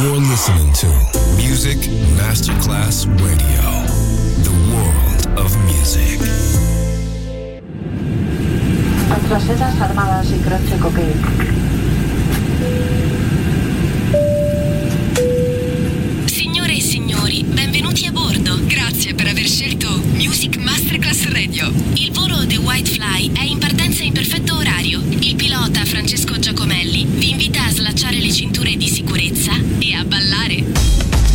You're listening to Music Masterclass Radio, the world of music. Antrasedas armadas y croce cocaine. Signore e signori, benvenuti a bordo. Grazie per aver scelto Music Masterclass Radio. Il volo The White Fly è in partenza in perfetto orario. Il pilota Francesco Giacomelli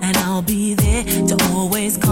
and I'll be there to always come.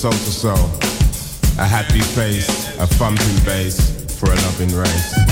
Soul to soul. A happy face, a thumping bass for a loving race.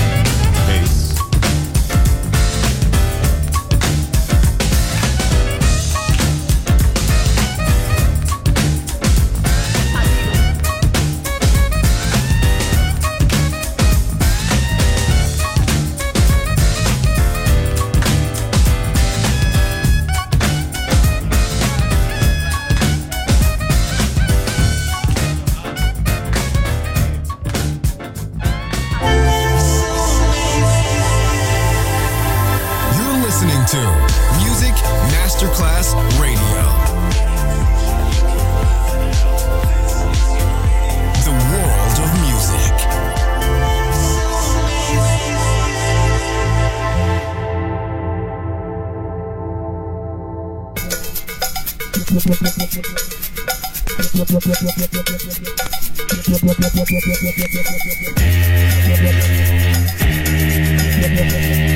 Thank you.